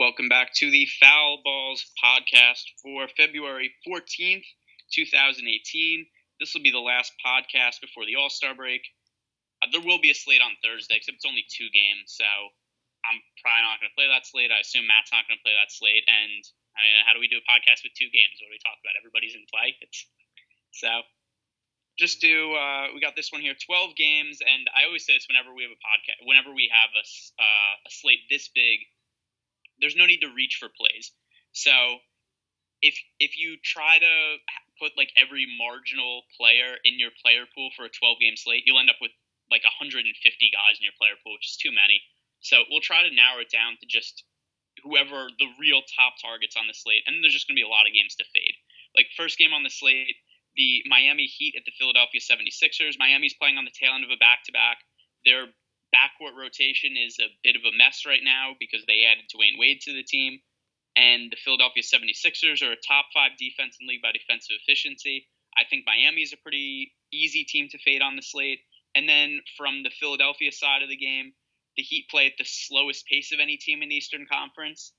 Welcome back to the Foul Balls podcast for February 14th, 2018. This will be the last podcast before the All Star break. Uh, there will be a slate on Thursday, except it's only two games, so I'm probably not going to play that slate. I assume Matt's not going to play that slate. And I mean, how do we do a podcast with two games? What do we talk about? Everybody's in play. It's, so just do. Uh, we got this one here, 12 games, and I always say this whenever we have a podcast, whenever we have a, uh, a slate this big there's no need to reach for plays. So if if you try to put like every marginal player in your player pool for a 12 game slate, you'll end up with like 150 guys in your player pool, which is too many. So we'll try to narrow it down to just whoever the real top targets on the slate, and there's just going to be a lot of games to fade. Like first game on the slate, the Miami Heat at the Philadelphia 76ers. Miami's playing on the tail end of a back to back. They're backcourt rotation is a bit of a mess right now because they added Dwyane Wade to the team. And the Philadelphia 76ers are a top five defense in league by defensive efficiency. I think Miami is a pretty easy team to fade on the slate. And then from the Philadelphia side of the game, the Heat play at the slowest pace of any team in the Eastern Conference.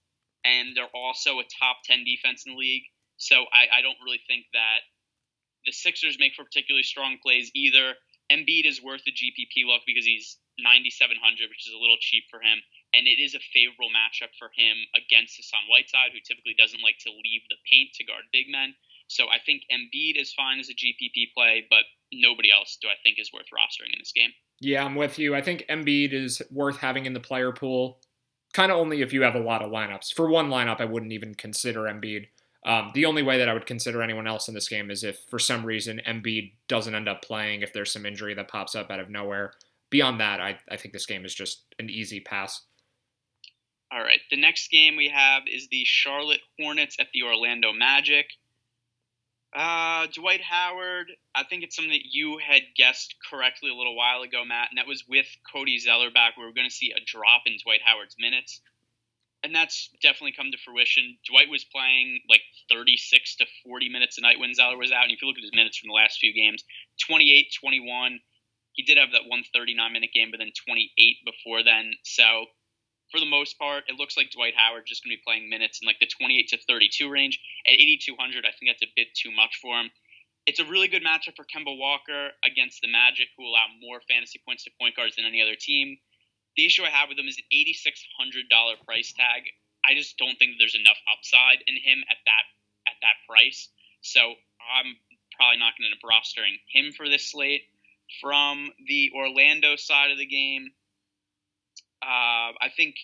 And they're also a top 10 defense in the league. So I, I don't really think that the Sixers make for particularly strong plays either. Embiid is worth a GPP look because he's 9,700, which is a little cheap for him. And it is a favorable matchup for him against Hassan Whiteside, who typically doesn't like to leave the paint to guard big men. So I think Embiid is fine as a GPP play, but nobody else do I think is worth rostering in this game. Yeah, I'm with you. I think Embiid is worth having in the player pool, kind of only if you have a lot of lineups. For one lineup, I wouldn't even consider Embiid. Um, the only way that I would consider anyone else in this game is if for some reason Embiid doesn't end up playing, if there's some injury that pops up out of nowhere beyond that, I, I think this game is just an easy pass. All right. The next game we have is the Charlotte Hornets at the Orlando Magic. Uh, Dwight Howard, I think it's something that you had guessed correctly a little while ago, Matt, and that was with Cody Zeller back. We were going to see a drop in Dwight Howard's minutes. And that's definitely come to fruition. Dwight was playing like 36 to 40 minutes a night when Zeller was out. And if you look at his minutes from the last few games, 28, 21, he did have that 139 minute game, but then 28 before then. So for the most part, it looks like Dwight Howard just going to be playing minutes in like the 28 to 32 range. At 8,200, I think that's a bit too much for him. It's a really good matchup for Kemba Walker against the Magic, who allow more fantasy points to point guards than any other team. The issue I have with him is an $8,600 price tag. I just don't think there's enough upside in him at that at that price. So I'm probably not going to end up rostering him for this slate. From the Orlando side of the game, uh, I think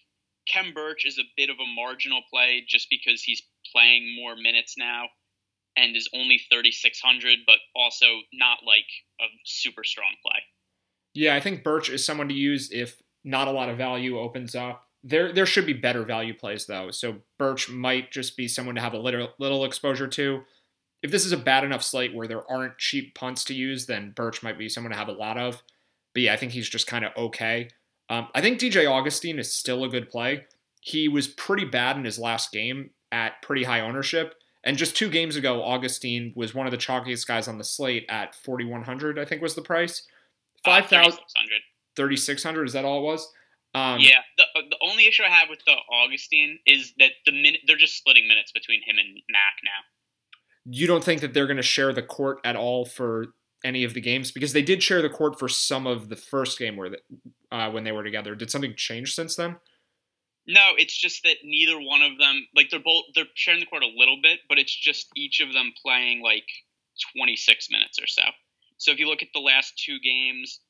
Khem Birch is a bit of a marginal play just because he's playing more minutes now and is only 3,600, but also not like a super strong play. Yeah, I think Birch is someone to use if not a lot of value opens up. There, there should be better value plays though. So Birch might just be someone to have a little, little exposure to if this is a bad enough slate where there aren't cheap punts to use, then Birch might be someone to have a lot of. But yeah, I think he's just kind of okay. Um, I think DJ Augustine is still a good play. He was pretty bad in his last game at pretty high ownership. And just two games ago, Augustine was one of the chalkiest guys on the slate at 4,100, I think was the price. 5,000. Uh, 3,600, is that all it was? Um, yeah, the, the only issue I have with the Augustine is that the minute they're just splitting minutes between him and Mack now you don't think that they're going to share the court at all for any of the games because they did share the court for some of the first game where the, uh, when they were together. Did something change since then? No, it's just that neither one of them like they're both they're sharing the court a little bit, but it's just each of them playing like 26 minutes or so. So if you look at the last two games,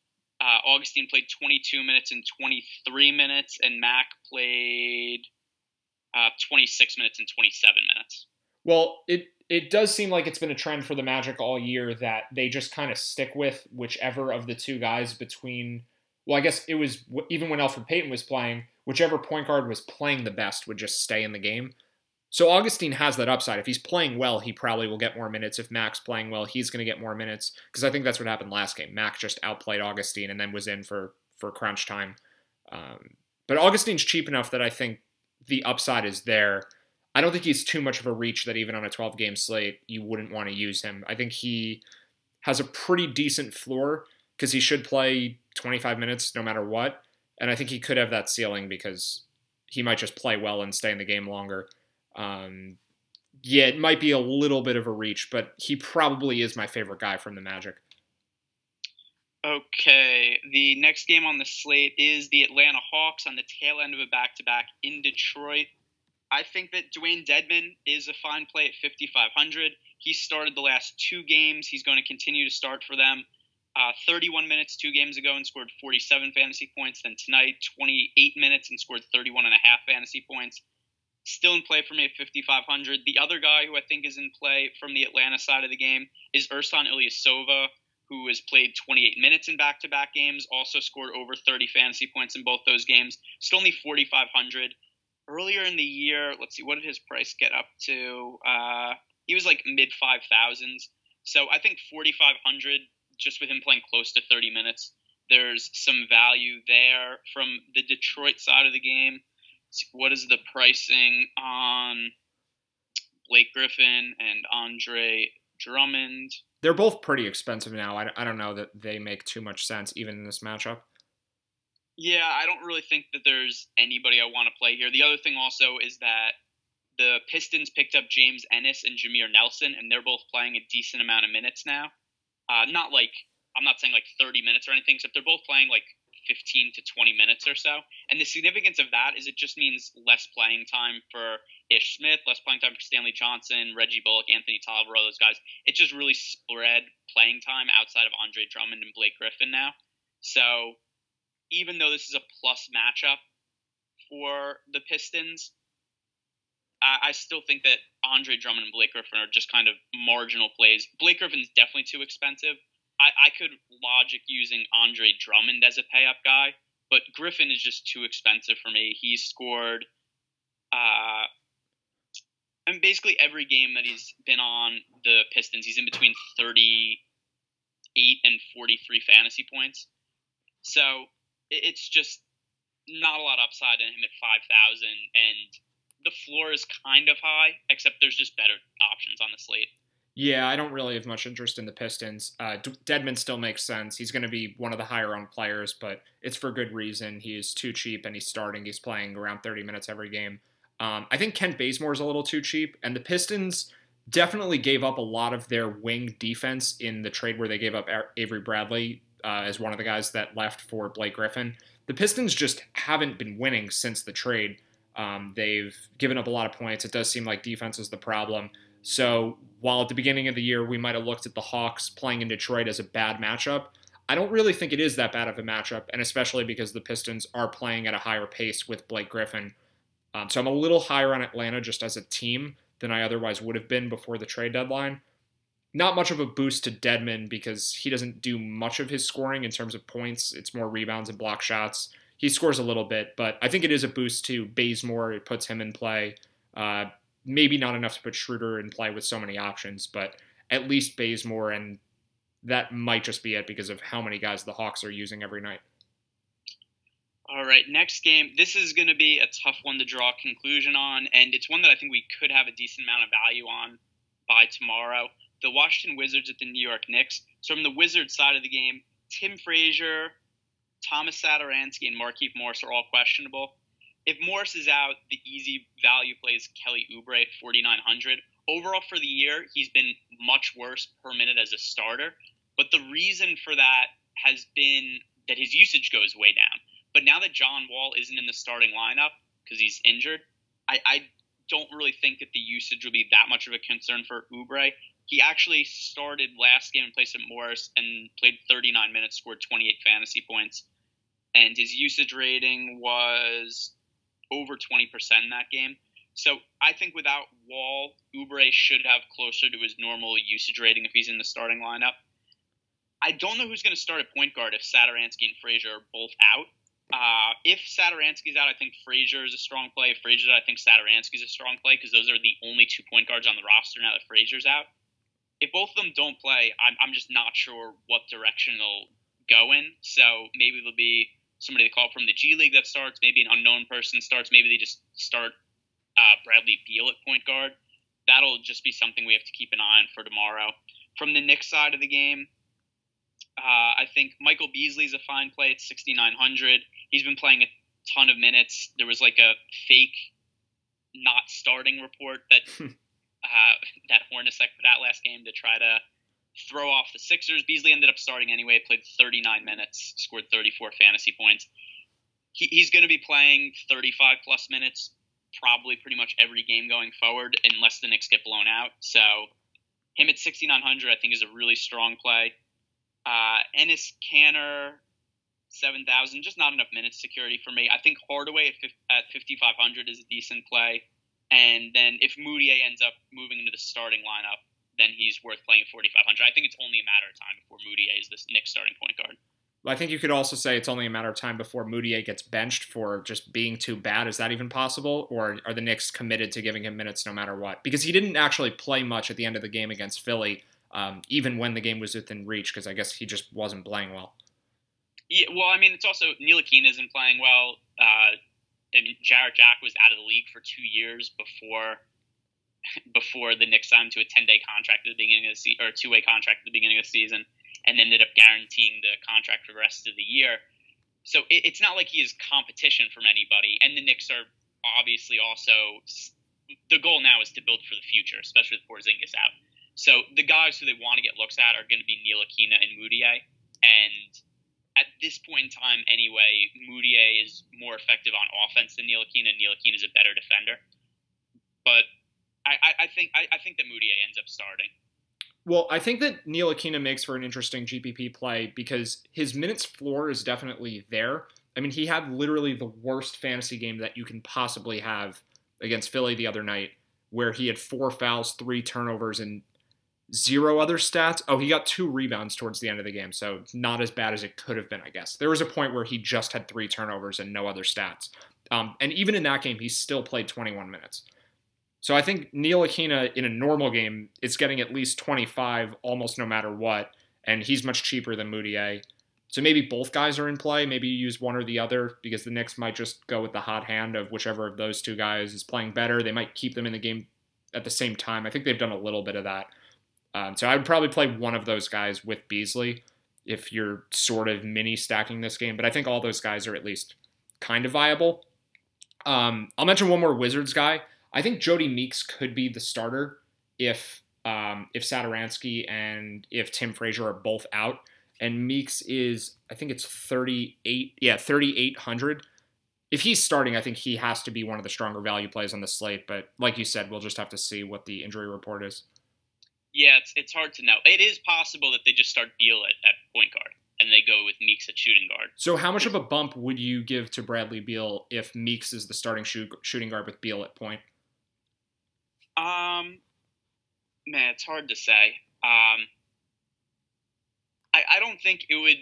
uh, Augustin played 22 minutes and 23 minutes, and Mack played uh, 26 minutes and 27 minutes. Well, it it does seem like it's been a trend for the Magic all year that they just kind of stick with whichever of the two guys between. Well, I guess it was even when Elfrid Payton was playing, whichever point guard was playing the best would just stay in the game. So Augustine has that upside. If he's playing well, he probably will get more minutes. If Mack's playing well, he's going to get more minutes because I think that's what happened last game. Mack just outplayed Augustine and then was in for for crunch time. Um, but Augustin's cheap enough that I think the upside is there. I don't think he's too much of a reach that even on a 12 game slate you wouldn't want to use him. I think he has a pretty decent floor because he should play 25 minutes no matter what. And I think he could have that ceiling because he might just play well and stay in the game longer. Um, yeah, it might be a little bit of a reach, but he probably is my favorite guy from the Magic. Okay, the next game on the slate is the Atlanta Hawks on the tail end of a back to back in Detroit. I think that Dewayne Dedmon is a fine play at 5,500. He started the last two games. He's going to continue to start for them. Uh, 31 minutes two games ago and scored 47 fantasy points. Then tonight, 28 minutes and scored 31 and a half fantasy points. Still in play for me at 5,500. The other guy who I think is in play from the Atlanta side of the game is Ersan Ilyasova, who has played 28 minutes in back to back games, also scored over 30 fantasy points in both those games. Still only 4,500. Earlier in the year, let's see, what did his price get up to? Uh, he was like mid 5,000s. So I think 4,500 just with him playing close to 30 minutes. There's some value there from the Detroit side of the game. What is the pricing on Blake Griffin and Andre Drummond? They're both pretty expensive now. I, I don't know that they make too much sense even in this matchup. Yeah, I don't really think that there's anybody I want to play here. The other thing also is that the Pistons picked up James Ennis and Jameer Nelson, and they're both playing a decent amount of minutes now. Uh, not like I'm not saying like 30 minutes or anything, except they're both playing like 15 to 20 minutes or so. And the significance of that is it just means less playing time for Ish Smith, less playing time for Stanley Johnson, Reggie Bullock, Anthony Tolliver, all those guys. It just really spread playing time outside of Andre Drummond and Blake Griffin now. So even though this is a plus matchup for the Pistons, I, I still think that Andre Drummond and Blake Griffin are just kind of marginal plays. Blake Griffin's definitely too expensive. I, I could logic using Andre Drummond as a pay up guy, but Griffin is just too expensive for me. He's scored, uh, and basically every game that he's been on the Pistons, he's in between 38 and 43 fantasy points. So it's just not a lot upside in him at 5,000. And the floor is kind of high, except there's just better options on the slate. Yeah, I don't really have much interest in the Pistons. Uh, Dedmon still makes sense. He's going to be one of the higher owned players, but it's for good reason. He is too cheap, and he's starting. He's playing around 30 minutes every game. Um, I think Kent Bazemore is a little too cheap, and the Pistons definitely gave up a lot of their wing defense in the trade where they gave up Avery Bradley uh, as one of the guys that left for Blake Griffin. The Pistons just haven't been winning since the trade. Um, they've given up a lot of points. It does seem like defense is the problem. So while at the beginning of the year we might have looked at the Hawks playing in Detroit as a bad matchup, I don't really think it is that bad of a matchup, and especially because the Pistons are playing at a higher pace with Blake Griffin. Um, so I'm a little higher on Atlanta just as a team than I otherwise would have been before the trade deadline. Not much of a boost to Dedmon because he doesn't do much of his scoring in terms of points. It's more rebounds and block shots he scores a little bit, but I think it is a boost to Bazemore. It puts him in play. Uh, maybe not enough to put Schroeder in play with so many options, but at least Bazemore, and that might just be it because of how many guys the Hawks are using every night. All right, next game. This is going to be a tough one to draw a conclusion on, and it's one that I think we could have a decent amount of value on by tomorrow. The Washington Wizards at the New York Knicks. So, from the Wizards side of the game, Tim Frazier, Tomas Satoransky and Markieff Morris are all questionable. If Morris is out, the easy value plays Kelly Oubre at 4,900. Overall for the year, he's been much worse per minute as a starter. But the reason for that has been that his usage goes way down. But now that John Wall isn't in the starting lineup because he's injured, I, I don't really think that the usage will be that much of a concern for Oubre. He actually started last game in place of Morris and played 39 minutes, scored 28 fantasy points and his usage rating was over 20% in that game. So I think without Wall, Oubre should have closer to his normal usage rating if he's in the starting lineup. I don't know who's going to start at point guard if Satoransky and Frazier are both out. Uh, if Satoransky's out, I think Frazier is a strong play. If Frazier's out, I think Satoransky's a strong play because those are the only two point guards on the roster now that Frazier's out. If both of them don't play, I'm, I'm just not sure what direction they'll go in. So maybe they'll be somebody they call from the G League that starts. Maybe an unknown person starts. Maybe they just start uh, Bradley Beal at point guard. That'll just be something we have to keep an eye on for tomorrow. From the Knicks side of the game, uh, I think Michael Beasley's a fine play at 6,900. He's been playing a ton of minutes. There was like a fake not starting report that uh, that Hornacek put out last game to try to throw off the Sixers. Beasley ended up starting anyway, played 39 minutes, scored 34 fantasy points. He, he's going to be playing 35 plus minutes probably pretty much every game going forward unless the Knicks get blown out. So him at 6,900 I think is a really strong play. Uh, Enes Kanter, 7,000, just not enough minutes security for me. I think Hardaway at, at 5,500 is a decent play. And then if Mudiay ends up moving into the starting lineup, then he's worth playing at 4,500. I think it's only a matter of time before Mudiay is this Knicks starting point guard. I think you could also say it's only a matter of time before Mudiay gets benched for just being too bad. Is that even possible? Or are the Knicks committed to giving him minutes no matter what? Because he didn't actually play much at the end of the game against Philly, um, even when the game was within reach, because I guess he just wasn't playing well. Yeah, well, I mean, it's also Ntilikina isn't playing well. Uh, and Jarrett Jack was out of the league for two years before before the Knicks signed to a 10 day contract at the beginning of the season, or two way contract at the beginning of the season and ended up guaranteeing the contract for the rest of the year. So it, it's not like he is competition from anybody. And the Knicks are obviously also the goal now is to build for the future, especially with Porzingis out. So the guys who they want to get looks at are going to be Ntilikina and Mudiay. And at this point in time, anyway, Mudiay is more effective on offense than Ntilikina, and Ntilikina is a better defender. But I, I, think I, I think that Mudiay ends up starting. Well, I think that Ntilikina makes for an interesting GPP play because his minutes floor is definitely there. I mean, he had literally the worst fantasy game that you can possibly have against Philly the other night, where he had four fouls, three turnovers, and zero other stats. Oh, he got two rebounds towards the end of the game, so not as bad as it could have been, I guess. There was a point where he just had three turnovers and no other stats. Um, and even in that game, he still played 21 minutes. So I think Ntilikina in a normal game is getting at least 25 almost no matter what, and he's much cheaper than Mudiay. So maybe both guys are in play. Maybe you use one or the other because the Knicks might just go with the hot hand of whichever of those two guys is playing better. They might keep them in the game at the same time. I think they've done a little bit of that. Um, so I would probably play one of those guys with Beasley if you're sort of mini stacking this game. But I think all those guys are at least kind of viable. Um, I'll mention one more Wizards guy. I think Jodie Meeks could be the starter if um, if Satoransky and if Tim Frazier are both out. And Meeks is, I think it's 38, yeah, 3,800. If he's starting, I think he has to be one of the stronger value plays on the slate. But like you said, we'll just have to see what the injury report is. Yeah, it's, it's hard to know. It is possible that they just start Beal at, at point guard and they go with Meeks at shooting guard. So, how much of a bump would you give to Bradley Beal if Meeks is the starting shoot, shooting guard with Beal at point? Um, man, it's hard to say. Um, I I don't think it would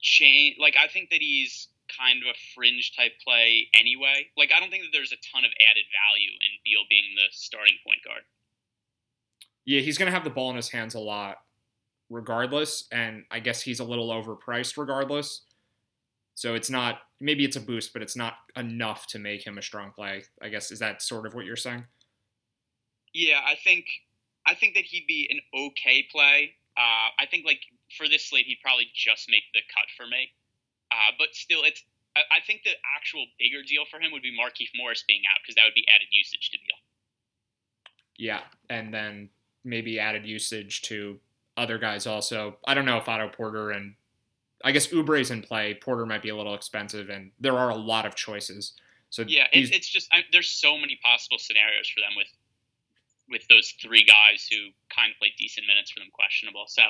change. Like, I think that he's kind of a fringe type play anyway. Like, I don't think that there's a ton of added value in Beal being the starting point guard. Yeah, he's going to have the ball in his hands a lot, regardless, and I guess he's a little overpriced regardless. So it's not maybe it's a boost, but it's not enough to make him a strong play. I guess is that sort of what you're saying? Yeah, I think I think that he'd be an okay play. Uh, I think like for this slate, he'd probably just make the cut for me. Uh, but still, it's I, I, think the actual bigger deal for him would be Markieff Morris being out because that would be added usage to Beal. Yeah, and then maybe added usage to other guys also. I don't know if Otto Porter and I guess Oubre's in play. Porter might be a little expensive, and there are a lot of choices. So yeah, it's, it's just I, there's so many possible scenarios for them with with those three guys who kind of played decent minutes for them questionable. So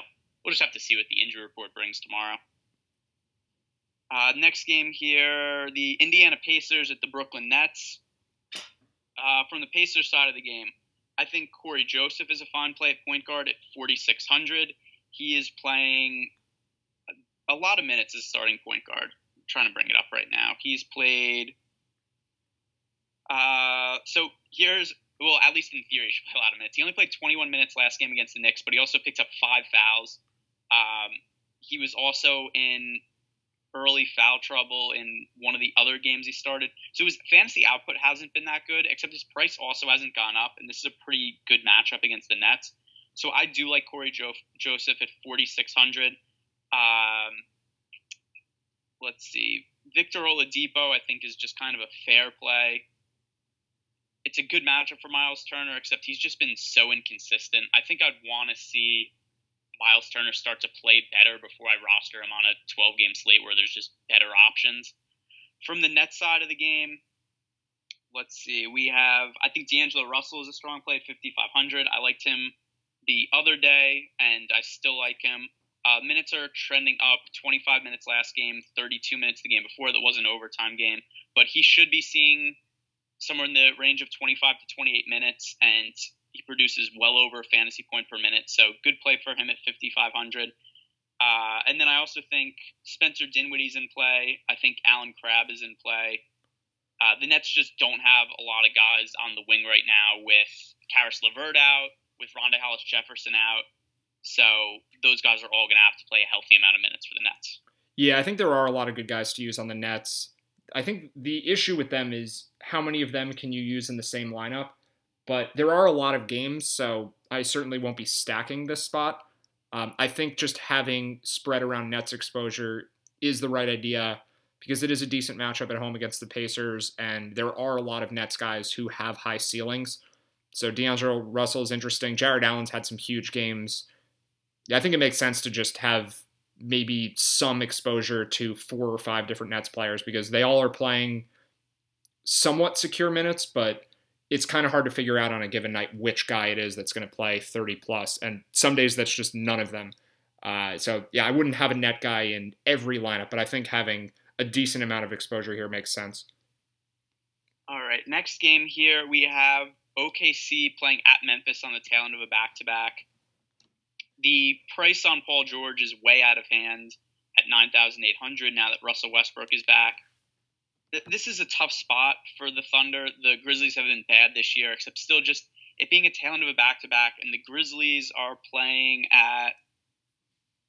we'll just have to see what the injury report brings tomorrow. Uh, next game here, the Indiana Pacers at the Brooklyn Nets. Uh, from the Pacers side of the game, I think Cory Joseph is a fine play at point guard at 4,600. He is playing a, lot of minutes as starting point guard. I'm trying to bring it up right now. He's played. Uh, so here's well, at least in theory, should play a lot of minutes. He only played 21 minutes last game against the Knicks, but he also picked up five fouls. Um, he was also in early foul trouble in one of the other games he started. So his fantasy output hasn't been that good, except his price also hasn't gone up, and this is a pretty good matchup against the Nets. So I do like Cory jo- Joseph at 4,600. Um, let's see. Victor Oladipo, I think, is just kind of a fair play. It's a good matchup for Miles Turner, except he's just been so inconsistent. I think I'd want to see Miles Turner start to play better before I roster him on a 12 game slate where there's just better options. From the net side of the game, let's see. We have, I think D'Angelo Russell is a strong play at 5,500. I liked him the other day, and I still like him. Uh, minutes are trending up. 25 minutes last game, 32 minutes the game before. That was an overtime game, but he should be seeing somewhere in the range of 25 to 28 minutes, and he produces well over fantasy point per minute. So good play for him at 5,500. Uh, and then I also think Spencer Dinwiddie's in play. I think Allen Crabbe is in play. Uh, the Nets just don't have a lot of guys on the wing right now with Caris LeVert out, with Rondae Hollis Jefferson out. So those guys are all going to have to play a healthy amount of minutes for the Nets. Yeah, I think there are a lot of good guys to use on the Nets. I think the issue with them is how many of them can you use in the same lineup? But there are a lot of games, so I certainly won't be stacking this spot. Um, I think just having spread around Nets exposure is the right idea because it is a decent matchup at home against the Pacers, and there are a lot of Nets guys who have high ceilings. So D'Angelo Russell is interesting. Jarrett Allen's had some huge games. I think it makes sense to just have maybe some exposure to four or five different Nets players because they all are playing somewhat secure minutes, but it's kind of hard to figure out on a given night which guy it is that's going to play 30 plus, and some days that's just none of them. Uh, so yeah, I wouldn't have a net guy in every lineup, but I think having a decent amount of exposure here makes sense. All right, next game here we have OKC playing at Memphis on the tail end of a back to back. The price on Paul George is way out of hand at 9,800 now that Russell Westbrook is back. This is a tough spot for the Thunder. The Grizzlies have been bad this year, except still just it being a tail end of a back to back, and the Grizzlies are playing at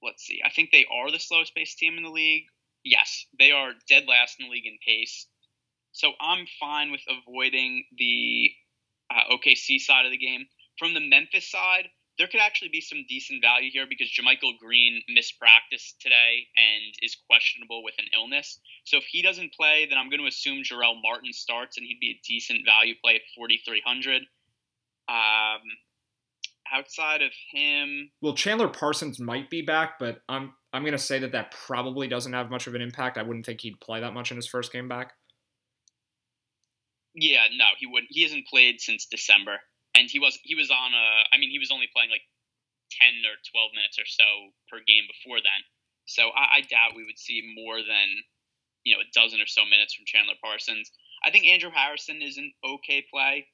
let's see, I think they are the slowest paced team in the league. Yes, they are dead last in the league in pace. So I'm fine with avoiding the uh, OKC side of the game. From the Memphis side, there could actually be some decent value here because JaMychal Green missed practice today and is questionable with an illness. So if he doesn't play, then I'm going to assume Jarell Martin starts and he'd be a decent value play at 4,300. Um, outside of him, well, Chandler Parsons might be back, but I'm I'm going to say that that probably doesn't have much of an impact. I wouldn't think he'd play that much in his first game back. Yeah, no, he wouldn't. He hasn't played since December and he was he was on a I mean he was only playing like ten or twelve minutes or so per game before then. So I, I doubt we would see more than you know a dozen or so minutes from Chandler Parsons. I think Andrew Harrison is an okay play.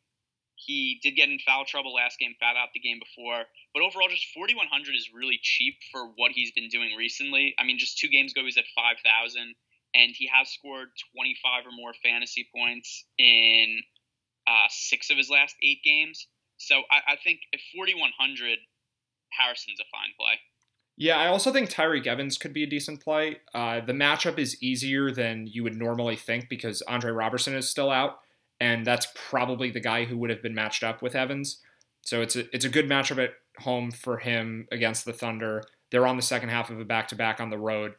He did get in foul trouble last game, fouled out the game before, but overall, just 4,100 is really cheap for what he's been doing recently. I mean, just two games ago, he was at 5,000, and he has scored 25 or more fantasy points in uh, six of his last eight games. So I, I think at 4,100, Harrison's a fine play. Yeah, I also think Tyreke Evans could be a decent play. Uh, the matchup is easier than you would normally think because Andre Roberson is still out, and that's probably the guy who would have been matched up with Evans. So it's a it's a good matchup at home for him against the Thunder. They're on the second half of a back to back on the road.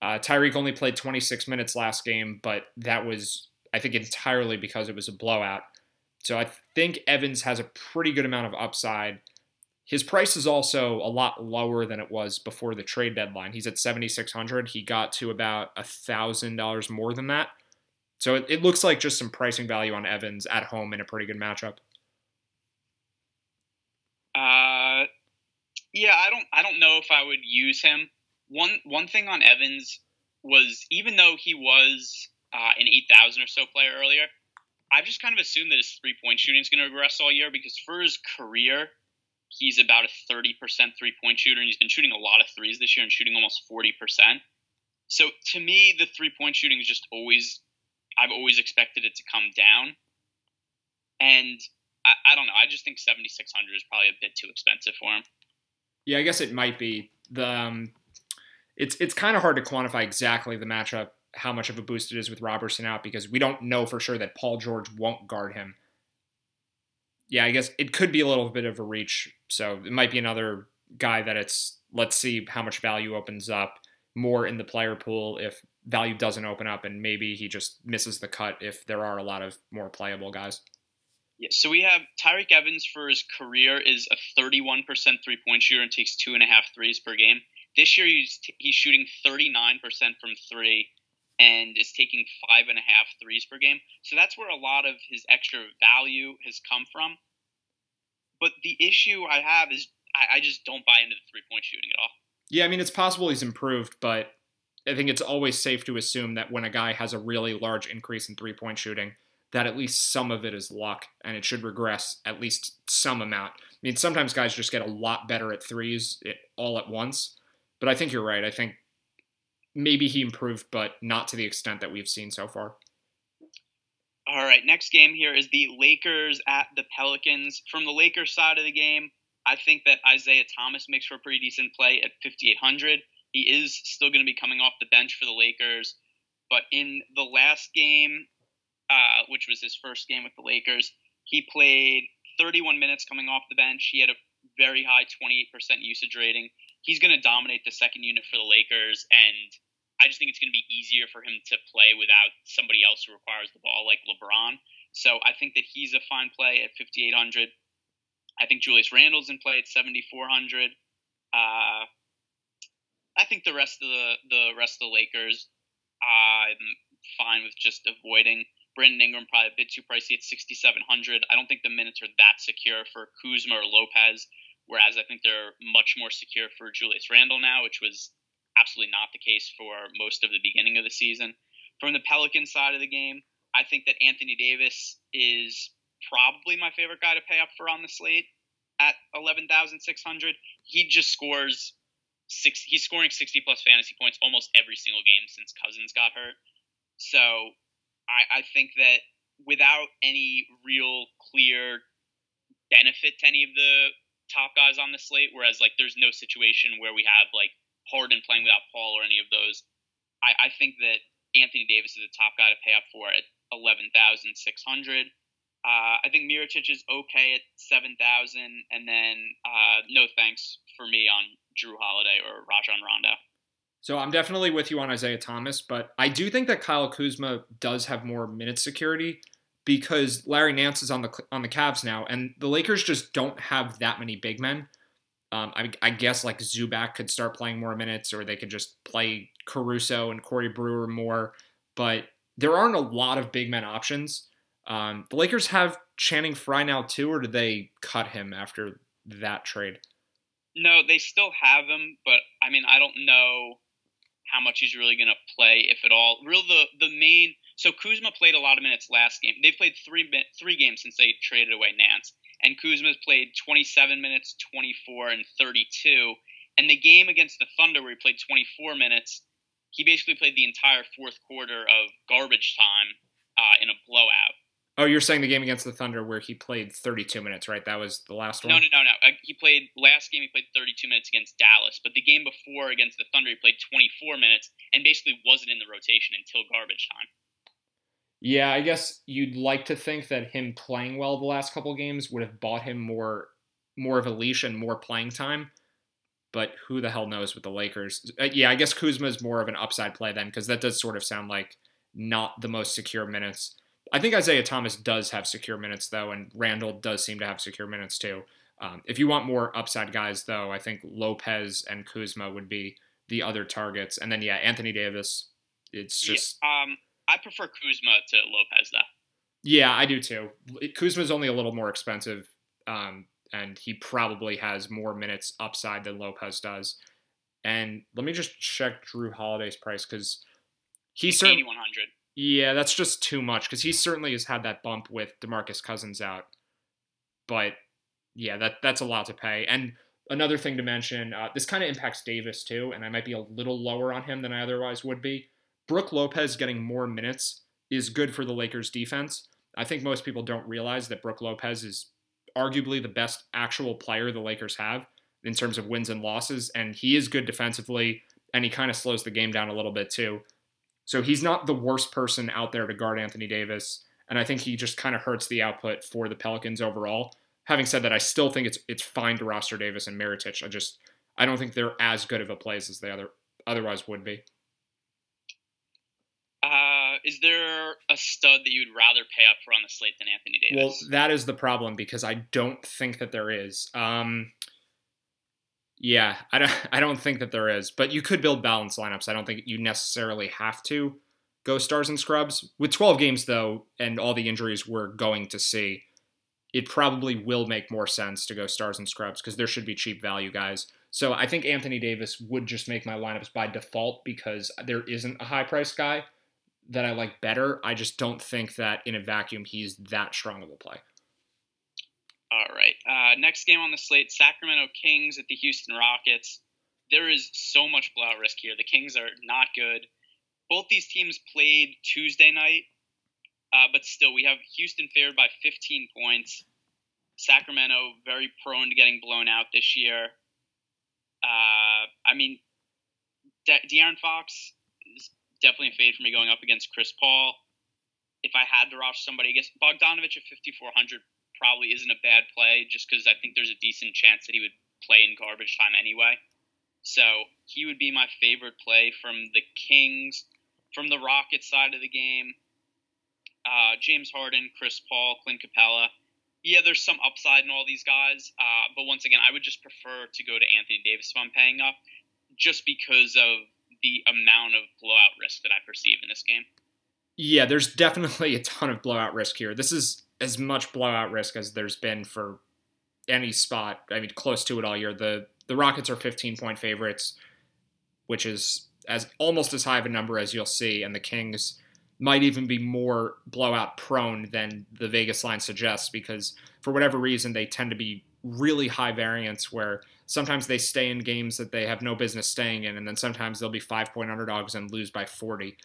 Uh, Tyreke only played 26 minutes last game, but that was I think entirely because it was a blowout. So I think Evans has a pretty good amount of upside. His price is also a lot lower than it was before the trade deadline. He's at 7600 He got to about $1,000 more than that. So it, it looks like just some pricing value on Evans at home in a pretty good matchup. Uh, yeah, I don't, I don't know if I would use him. One, one thing on Evans was even though he was uh, an 8,000 or so player earlier, I've just kind of assumed that his three point shooting is going to regress all year because for his career, he's about a 30% three point shooter, and he's been shooting a lot of threes this year and shooting almost 40%. So to me, the three point shooting is just always, I've always expected it to come down. And I, I don't know. I just think 7,600 is probably a bit too expensive for him. Yeah, I guess it might be. The um, it's it's kind of hard to quantify exactly the matchup how much of a boost it is with Roberson out because we don't know for sure that Paul George won't guard him. Yeah, I guess it could be a little bit of a reach. So it might be another guy that it's let's see how much value opens up. more in the player pool if value doesn't open up and maybe he just misses the cut if there are a lot of more playable guys. Yeah, so we have Tyreke Evans for his career is a 31% three point shooter and takes two and a half threes per game. This year he's t- he's shooting 39% from three and is taking five and a half threes per game. So that's where a lot of his extra value has come from. But the issue I have is I, I just don't buy into the three point shooting at all. Yeah, I mean, it's possible he's improved, but I think it's always safe to assume that when a guy has a really large increase in three point shooting, that at least some of it is luck and it should regress at least some amount. I mean, sometimes guys just get a lot better at threes all at once, but I think you're right. I think maybe he improved, but not to the extent that we've seen so far. All right, next game here is the Lakers at the Pelicans. From the Lakers side of the game, I think that Isaiah Thomas makes for a pretty decent play at 5,800. He is still going to be coming off the bench for the Lakers, but in the last game, uh, which was his first game with the Lakers, he played 31 minutes coming off the bench. He had a very high 28% usage rating. He's going to dominate the second unit for the Lakers, and I just think it's going to be easier for him to play without somebody else who requires the ball like LeBron. So I think that he's a fine play at 5,800. I think Julius Randle's in play at 7,400. Uh, I think the rest of the the rest of the Lakers, I'm fine with just avoiding. Brandon Ingram probably a bit too pricey at 6,700. I don't think the minutes are that secure for Kuzma or Lopez, whereas I think they're much more secure for Julius Randle now, which was absolutely not the case for most of the beginning of the season. From the Pelican side of the game, I think that Anthony Davis is probably my favorite guy to pay up for on the slate at 11,600. He just scores six. He's scoring 60 plus fantasy points almost every single game since Cousins got hurt. So I, I think that without any real clear benefit to any of the top guys on the slate, whereas like there's no situation where we have like Harden playing without Paul or any of those, I, I think that Anthony Davis is a top guy to pay up for at 11,600. Uh, I think Mirotic is okay at 7,000, and then uh, no thanks for me on Jrue Holiday or Rajon Rondo. So I'm definitely with you on Isaiah Thomas, but I do think that Kyle Kuzma does have more minute security because Larry Nance is on the on the Cavs now, and the Lakers just don't have that many big men. Um, I, I, guess like Zubac could start playing more minutes, or they could just play Caruso and Corey Brewer more, but there aren't a lot of big men options. Um, the Lakers have Channing Frye now too, or did they cut him after that trade? No, they still have him, but I mean, I don't know how much he's really going to play, if at all. Real the the main. So Kuzma played a lot of minutes last game. They've played three three games since they traded away Nance, and Kuzma's played 27 minutes, 24, and 32. And the game against the Thunder, where he played 24 minutes, he basically played the entire fourth quarter of garbage time uh, in a blowout. Oh, you're saying the game against the Thunder where he played 32 minutes, right? That was the last one. No, no, no, no. He played last game. He played 32 minutes against Dallas, but the game before against the Thunder, he played 24 minutes and basically wasn't in the rotation until garbage time. Yeah, I guess you'd like to think that him playing well the last couple games would have bought him more, more of a leash and more playing time. But who the hell knows with the Lakers? Uh, yeah, I guess Kuzma is more of an upside play then, because that does sort of sound like not the most secure minutes. I think Isaiah Thomas does have secure minutes though, and Randle does seem to have secure minutes too. Um, if you want more upside guys though, I think Lopez and Kuzma would be the other targets, and then yeah, Anthony Davis. It's just yeah, um, I prefer Kuzma to Lopez though. Yeah, I do too. Kuzma's only a little more expensive, um, and he probably has more minutes upside than Lopez does. And let me just check Jrue Holiday's price because he's certainly 8100. Yeah, that's just too much because he certainly has had that bump with Demarcus Cousins out. But yeah, that that's a lot to pay. And another thing to mention, uh, this kind of impacts Davis too, and I might be a little lower on him than I otherwise would be. Brook Lopez getting more minutes is good for the Lakers defense. I think most people don't realize that Brook Lopez is arguably the best actual player the Lakers have in terms of wins and losses, and he is good defensively, and he kind of slows the game down a little bit too. So he's not the worst person out there to guard Anthony Davis, and I think he just kind of hurts the output for the Pelicans overall. Having said that, I still think it's it's fine to roster Davis and Mirotic. I just I don't think they're as good of a plays as they other otherwise would be. Is there a stud that you'd rather pay up for on the slate than Anthony Davis? Well, that is the problem because I don't think that there is. Um, yeah, I don't, I don't think that there is, but you could build balanced lineups. I don't think you necessarily have to go stars and scrubs. With 12 games, though, and all the injuries we're going to see, it probably will make more sense to go stars and scrubs because there should be cheap value guys. So I think Anthony Davis would just make my lineups by default because there isn't a high price guy that I like better. I just don't think that in a vacuum he's that strong of a play. All right. Uh, next game on the slate Sacramento Kings at the Houston Rockets. There is so much blowout risk here. The Kings are not good. Both these teams played Tuesday night, uh, but still, we have Houston favored by 15 points. Sacramento very prone to getting blown out this year. Uh, I mean, De- De'Aaron Fox definitely a fade for me going up against Chris Paul. If I had to rush somebody, I guess Bogdanovich at 5,400 probably isn't a bad play just because I think there's a decent chance that he would play in garbage time anyway. So he would be my favorite play from the Kings. From the Rockets side of the game, uh, James Harden, Chris Paul, Clint Capela. Yeah, there's some upside in all these guys, uh, but once again, I would just prefer to go to Anthony Davis if I'm paying up, just because of the amount of blowout risk that I perceive in this game. Yeah, there's definitely a ton of blowout risk here. This is as much blowout risk as there's been for any spot. I mean, close to it all year. The the Rockets are 15 point favorites, which is as almost as high of a number as you'll see, and the Kings might even be more blowout prone than the Vegas line suggests because for whatever reason they tend to be really high variance where sometimes they stay in games that they have no business staying in, and then sometimes they'll be five point underdogs and lose by 40.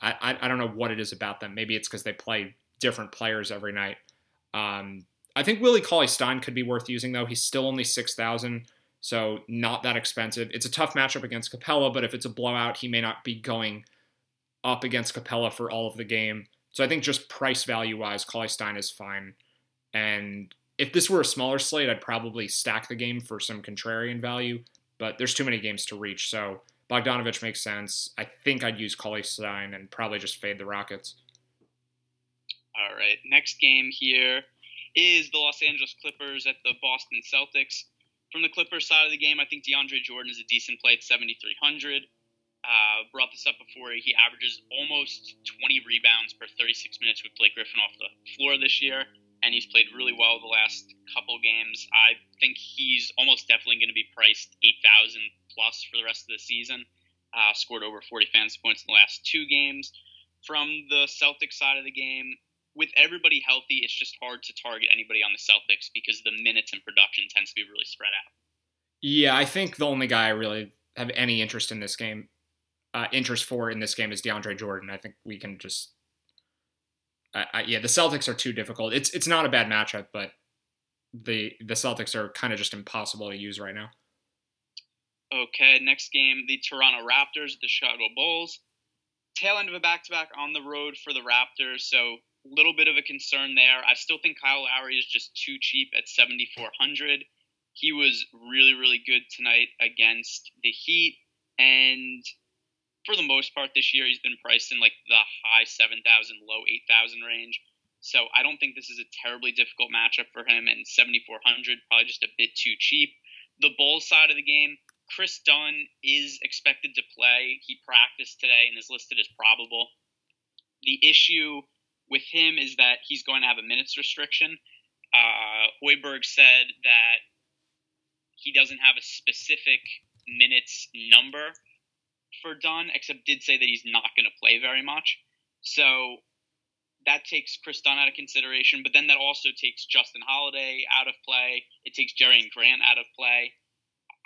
I, I, I don't know what it is about them. Maybe it's because they play different players every night. Um, I think Willie Cauley Stein could be worth using though. He's still only six thousand, so not that expensive. It's a tough matchup against Capela, but if it's a blowout, he may not be going up against Capela for all of the game. So I think just price value wise, Cauley Stein is fine. And if this were a smaller slate, I'd probably stack the game for some contrarian value, but there's too many games to reach. So Bogdanovich makes sense. I think I'd use Cauley Stein and probably just fade the Rockets. All right. Next game here is the Los Angeles Clippers at the Boston Celtics. From the Clippers side of the game, I think DeAndre Jordan is a decent play at 7,300. Uh, brought this up before. He averages almost 20 rebounds per 36 minutes with Blake Griffin off the floor this year and he's played really well the last couple games. I think he's almost definitely going to be priced 8,000 plus for the rest of the season. Uh, scored over 40 fantasy points in the last two games. From the Celtics side of the game, with everybody healthy, it's just hard to target anybody on the Celtics because the minutes and production tends to be really spread out. Yeah, I think the only guy I really have any interest in this game, uh, interest for in this game is DeAndre Jordan. I think we can just I, yeah, the Celtics are too difficult. It's it's not a bad matchup, but the the Celtics are kind of just impossible to use right now. Okay, next game, the Toronto Raptors, the Chicago Bulls. Tail end of a back to back on the road for the Raptors, so a little bit of a concern there. I still think Kyle Lowry is just too cheap at 7,400. He was really, really good tonight against the Heat, and for the most part this year, he's been priced in like the high 7,000, low 8,000 range. So I don't think this is a terribly difficult matchup for him. And 7,400, probably just a bit too cheap. The Bulls side of the game, Chris Dunn is expected to play. He practiced today and is listed as probable. The issue with him is that he's going to have a minutes restriction. Uh, Hoiberg said that he doesn't have a specific minutes number for Dunn, except did say that he's not going to play very much. So that takes Chris Dunn out of consideration, but then that also takes Justin Holiday out of play. It takes Jerian Grant out of play.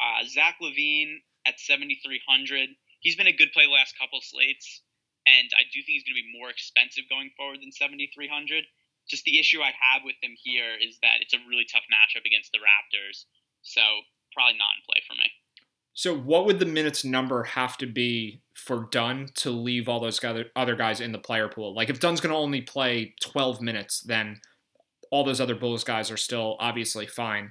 Uh, Zach LaVine at 7,300. He's been a good play the last couple slates, and I do think he's going to be more expensive going forward than 7,300. Just the issue I have with him here is that it's a really tough matchup against the Raptors, so probably not in play for me. So, what would the minutes number have to be for Dunn to leave all those other guys in the player pool? Like, if Dunn's going to only play 12 minutes, then all those other Bulls guys are still obviously fine.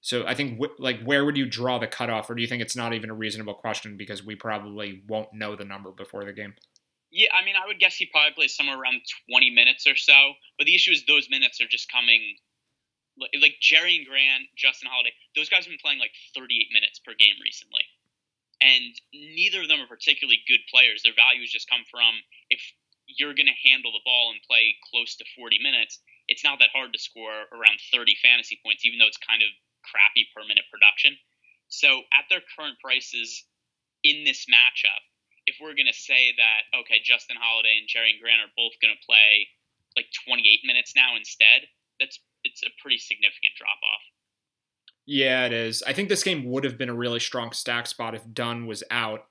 So I think like where would you draw the cutoff, or do you think it's not even a reasonable question because we probably won't know the number before the game? Yeah, I mean, I would guess he probably plays somewhere around 20 minutes or so. But the issue is those minutes are just coming. Like Jerian Grant, Justin Holiday, those guys have been playing like 38 minutes per game recently. And neither of them are particularly good players. Their value has just come from if you're going to handle the ball and play close to 40 minutes, it's not that hard to score around 30 fantasy points, even though it's kind of crappy per minute production. So at their current prices in this matchup, if we're going to say that, okay, Justin Holiday and Jerian Grant are both going to play like 28 minutes now instead, that's it's a pretty significant drop off. Yeah, it is. I think this game would have been a really strong stack spot if Dunn was out.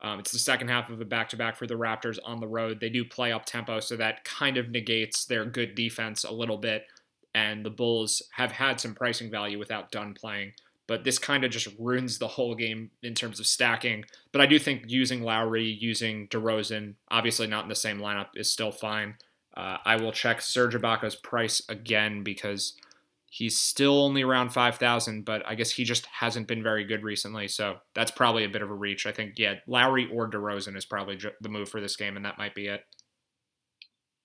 Um, it's the second half of a back to back for the Raptors on the road. They do play up tempo, so that kind of negates their good defense a little bit. And the Bulls have had some pricing value without Dunn playing, but this kind of just ruins the whole game in terms of stacking. But I do think using Lowry, using DeRozan, obviously not in the same lineup, is still fine. Uh, I will check Serge Ibaka's price again because He's still only around 5,000, but I guess he just hasn't been very good recently. So that's probably a bit of a reach. I think, yeah, Lowry or DeRozan is probably the move for this game, and that might be it.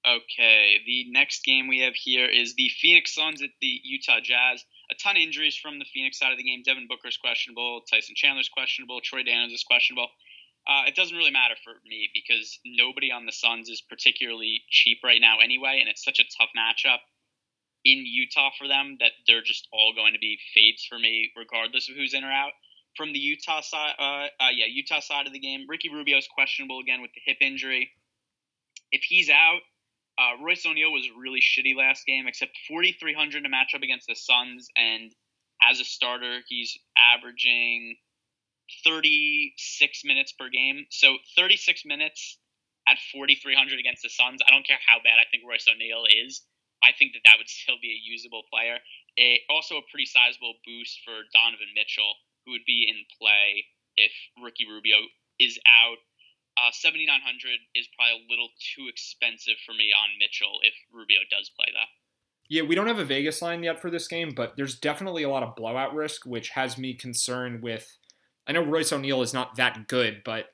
Okay, the next game we have here is the Phoenix Suns at the Utah Jazz. A ton of injuries from the Phoenix side of the game. Devin Booker's questionable, Tyson Chandler's questionable, Troy Daniels is questionable. Uh, it doesn't really matter for me because nobody on the Suns is particularly cheap right now anyway, and it's such a tough matchup in Utah for them that they're just all going to be fades for me, regardless of who's in or out. From the Utah side, uh, uh, yeah, Utah side of the game, Ricky Rubio's questionable again with the hip injury. If he's out, uh, Royce O'Neale was really shitty last game, except 4,300 to match up against the Suns, and as a starter, he's averaging 36 minutes per game. So 36 minutes at 4,300 against the Suns. I don't care how bad I think Royce O'Neale is. I think that that would still be a usable player. Also, a pretty sizable boost for Donovan Mitchell, who would be in play if Ricky Rubio is out. Uh, 7,900 is probably a little too expensive for me on Mitchell if Rubio does play that. Yeah, we don't have a Vegas line yet for this game, but there's definitely a lot of blowout risk, which has me concerned with. I know Royce O'Neale is not that good, but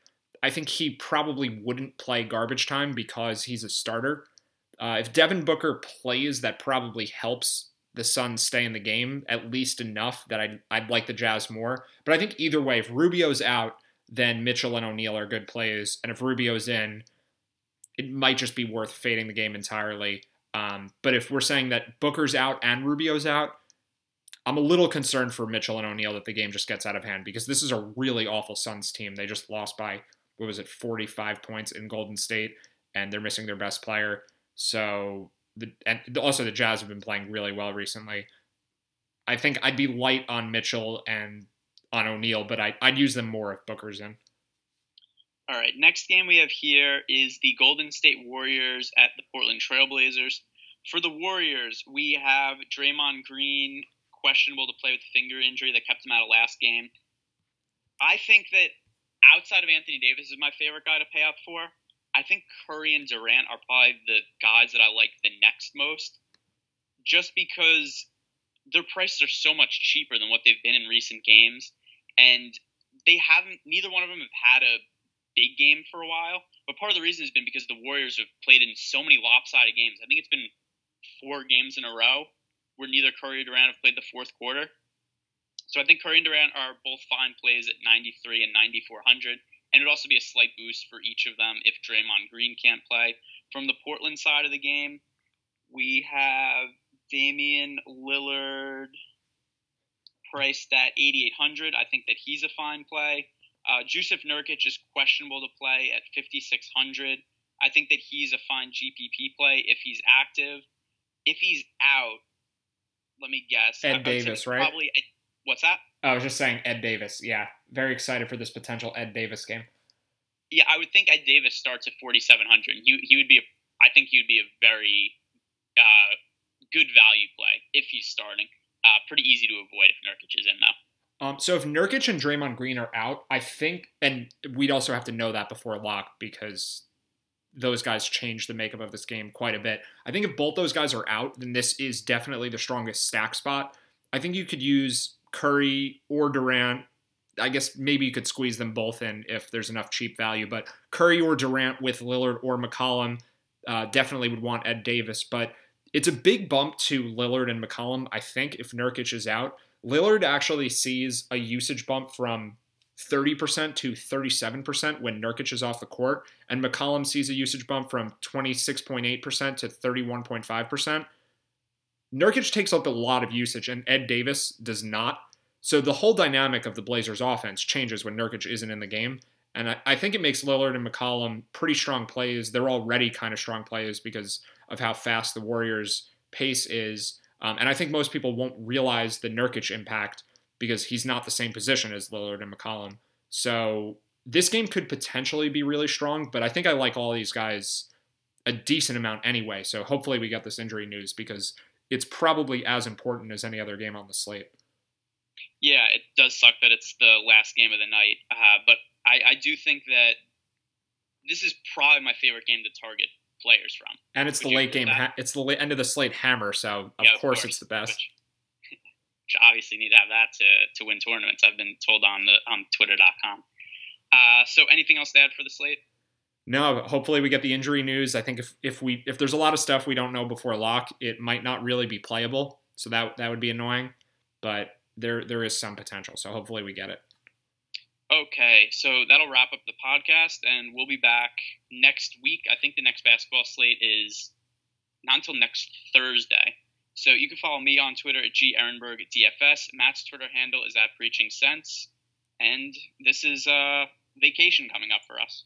I think he probably wouldn't play garbage time because he's a starter. Uh, if Devin Booker plays, that probably helps the Suns stay in the game at least enough that I'd, I'd like the Jazz more. But I think either way, if Rubio's out, then Mitchell and O'Neale are good plays. And if Rubio's in, it might just be worth fading the game entirely. Um, but if we're saying that Booker's out and Rubio's out, I'm a little concerned for Mitchell and O'Neale that the game just gets out of hand because this is a really awful Suns team. They just lost by, what was it, 45 points in Golden State, and they're missing their best player. So the and also the Jazz have been playing really well recently. I think I'd be light on Mitchell and on O'Neale, but I, I'd use them more if Booker's in. All right, next game we have here is the Golden State Warriors at the Portland Trailblazers. For the Warriors, we have Draymond Green questionable to play with a finger injury that kept him out of last game. I think that outside of Anthony Davis is my favorite guy to pay up for. I think Curry and Durant are probably the guys that I like the next most, just because their prices are so much cheaper than what they've been in recent games, and they haven't. Neither one of them have had a big game for a while. But part of the reason has been because the Warriors have played in so many lopsided games. I think it's been four games in a row where neither Curry or Durant have played the fourth quarter. So I think Curry and Durant are both fine plays at 93 and 9400 and it would also be a slight boost for each of them if Draymond Green can't play. From the Portland side of the game, we have Damian Lillard priced at 8,800. I think that he's a fine play. Uh, Jusuf Nurkic is questionable to play at 5,600. I think that he's a fine GPP play if he's active. If he's out, let me guess. Ed Davis, right? Probably. What's that? I was just saying Ed Davis. Yeah, very excited for this potential Ed Davis game. Yeah, I would think Ed Davis starts at 4,700. He he would be. A, I think he would be a very uh, good value play if he's starting. Uh, pretty easy to avoid if Nurkic is in though. Um, so if Nurkic and Draymond Green are out, I think, and we'd also have to know that before lock because those guys change the makeup of this game quite a bit. I think if both those guys are out, then this is definitely the strongest stack spot. I think you could use Curry or Durant. I guess maybe you could squeeze them both in if there's enough cheap value, but Curry or Durant with Lillard or McCollum uh, definitely would want Ed Davis. But it's a big bump to Lillard and McCollum, I think, if Nurkic is out. Lillard actually sees a usage bump from 30% to 37% when Nurkic is off the court, and McCollum sees a usage bump from 26.8% to 31.5%. Nurkic takes up a lot of usage, and Ed Davis does not. So the whole dynamic of the Blazers' offense changes when Nurkic isn't in the game. And I, I, think it makes Lillard and McCollum pretty strong plays. They're already kind of strong plays because of how fast the Warriors' pace is. Um, and I think most people won't realize the Nurkic impact because he's not the same position as Lillard and McCollum. So this game could potentially be really strong, but I think I like all these guys a decent amount anyway. So hopefully we get this injury news because it's probably as important as any other game on the slate. Yeah, it does suck that it's the last game of the night, uh, but I, I do think that this is probably my favorite game to target players from. And it's Would the late game. Ha- it's the late, end of the slate hammer, so of, yeah, of course, course, it's the best. Which, which, obviously need to have that to, to win tournaments. I've been told on the on Twitter.com. Uh, so anything else to add for the slate? No, hopefully we get the injury news. I think if, if we if there's a lot of stuff we don't know before lock, it might not really be playable. So that that would be annoying. But there there is some potential. So hopefully we get it. Okay, so that'll wrap up the podcast, and we'll be back next week. I think the next basketball slate is not until next Thursday. So you can follow me on Twitter at gehrenbergdfs. Matt's Twitter handle is at preaching sense, and this is uh, vacation coming up for us.